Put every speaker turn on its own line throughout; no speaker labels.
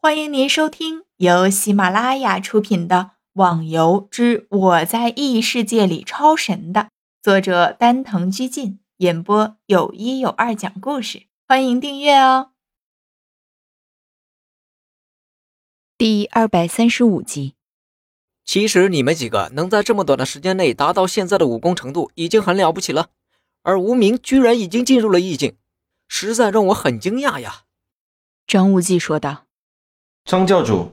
欢迎您收听由喜马拉雅出品的《网游之我在异世界里超神》的作者丹藤居进演播，有一有二讲故事。欢迎订阅哦。第二百三十五集。
其实你们几个能在这么短的时间内达到现在的武功程度，已经很了不起了。而无名居然已经进入了意境，实在让我很惊讶呀。
张无忌说道。
张教主，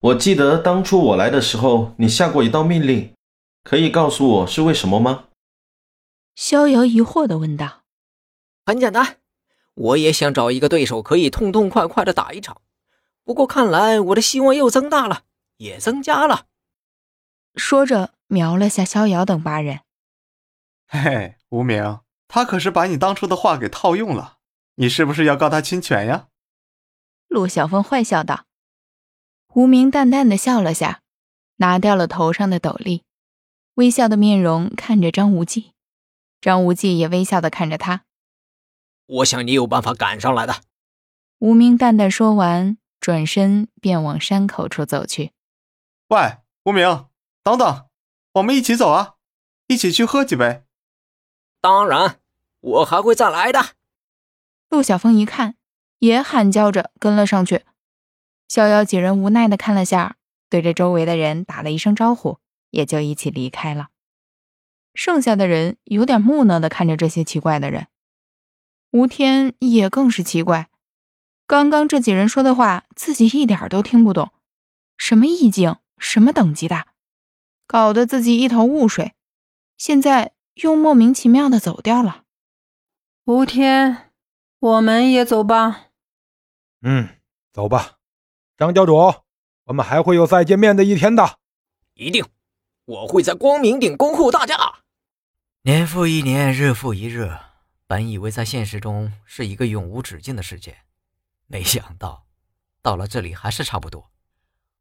我记得当初我来的时候，你下过一道命令，可以告诉我是为什么吗？
逍遥疑惑的问道。
很简单，我也想找一个对手，可以痛痛快快的打一场。不过看来我的希望又增大了，也增加了。
说着，瞄了下逍遥等八人。
嘿嘿，无名，他可是把你当初的话给套用了，你是不是要告他侵权呀？
陆小凤坏笑道。无名淡淡的笑了下，拿掉了头上的斗笠，微笑的面容看着张无忌，张无忌也微笑的看着他。
我想你有办法赶上来的。
无名淡淡说完，转身便往山口处走去。
喂，无名，等等，我们一起走啊，一起去喝几杯。
当然，我还会再来的。
陆小凤一看，也喊叫着跟了上去。逍遥几人无奈的看了下，对着周围的人打了一声招呼，也就一起离开了。剩下的人有点木讷的看着这些奇怪的人。吴天也更是奇怪，刚刚这几人说的话，自己一点都听不懂，什么意境，什么等级的，搞得自己一头雾水。现在又莫名其妙的走掉了。
吴天，我们也走吧。
嗯，走吧。张教主，我们还会有再见面的一天的。
一定，我会在光明顶恭候大家。年复一年，日复一日，本以为在现实中是一个永无止境的世界，没想到到了这里还是差不多。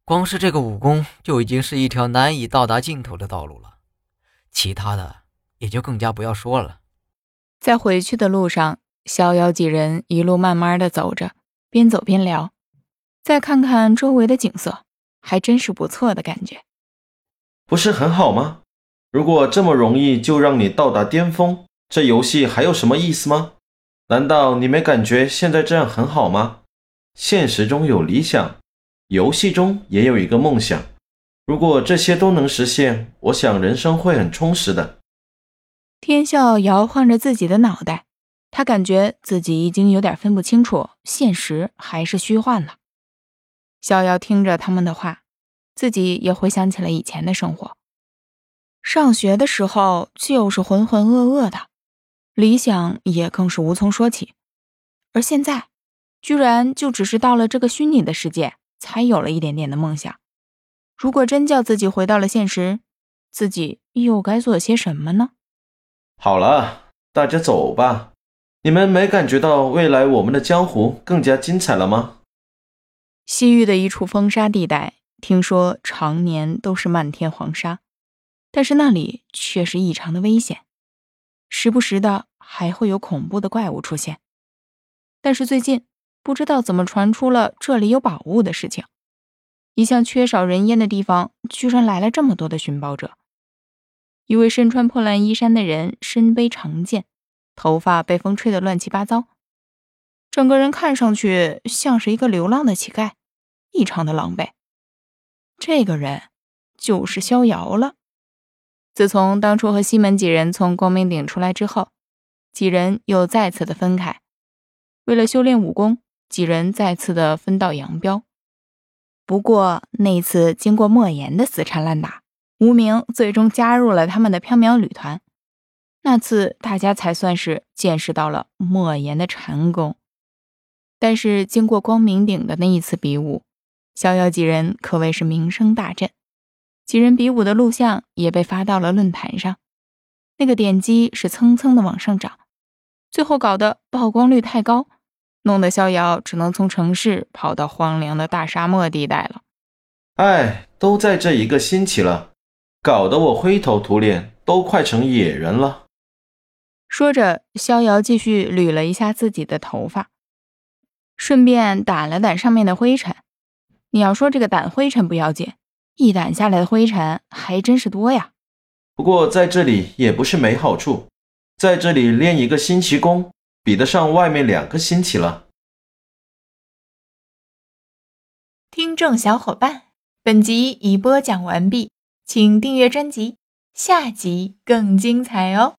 光是这个武功就已经是一条难以到达尽头的道路了，其他的也就更加不要说了。
在回去的路上，逍遥几人一路慢慢的走着，边走边聊。再看看周围的景色，还真是不错的感觉。
不是很好吗？如果这么容易就让你到达巅峰，这游戏还有什么意思吗？难道你没感觉现在这样很好吗？现实中有理想，游戏中也有一个梦想。如果这些都能实现，我想人生会很充实的。
天笑摇晃着自己的脑袋，他感觉自己已经有点分不清楚现实还是虚幻了。逍遥听着他们的话，自己也回想起了以前的生活。上学的时候就是浑浑噩噩的，理想也更是无从说起。而现在，居然就只是到了这个虚拟的世界，才有了一点点的梦想。如果真叫自己回到了现实，自己又该做些什么呢？
好了，大家走吧。你们没感觉到未来我们的江湖更加精彩了吗？
西域的一处风沙地带，听说常年都是漫天黄沙，但是那里却是异常的危险，时不时的还会有恐怖的怪物出现。但是最近不知道怎么传出了这里有宝物的事情，一向缺少人烟的地方，居然来了这么多的寻宝者。一位身穿破烂衣衫的人，身背长剑，头发被风吹得乱七八糟，整个人看上去像是一个流浪的乞丐。异常的狼狈，这个人就是逍遥了。自从当初和西门几人从光明顶出来之后，几人又再次的分开。为了修炼武功，几人再次的分道扬镳。不过那次经过莫言的死缠烂打，无名最终加入了他们的缥缈旅团。那次大家才算是见识到了莫言的禅功。但是经过光明顶的那一次比武，逍遥几人可谓是名声大振，几人比武的录像也被发到了论坛上，那个点击是蹭蹭的往上涨，最后搞得曝光率太高，弄得逍遥只能从城市跑到荒凉的大沙漠地带了。
哎，都在这一个星期了，搞得我灰头土脸，都快成野人了。
说着，逍遥继续捋了一下自己的头发，顺便掸了掸上面的灰尘。你要说这个掸灰尘不要紧，一掸下来的灰尘还真是多呀。
不过在这里也不是没好处，在这里练一个星期功，比得上外面两个星期了。
听众小伙伴，本集已播讲完毕，请订阅专辑，下集更精彩哦。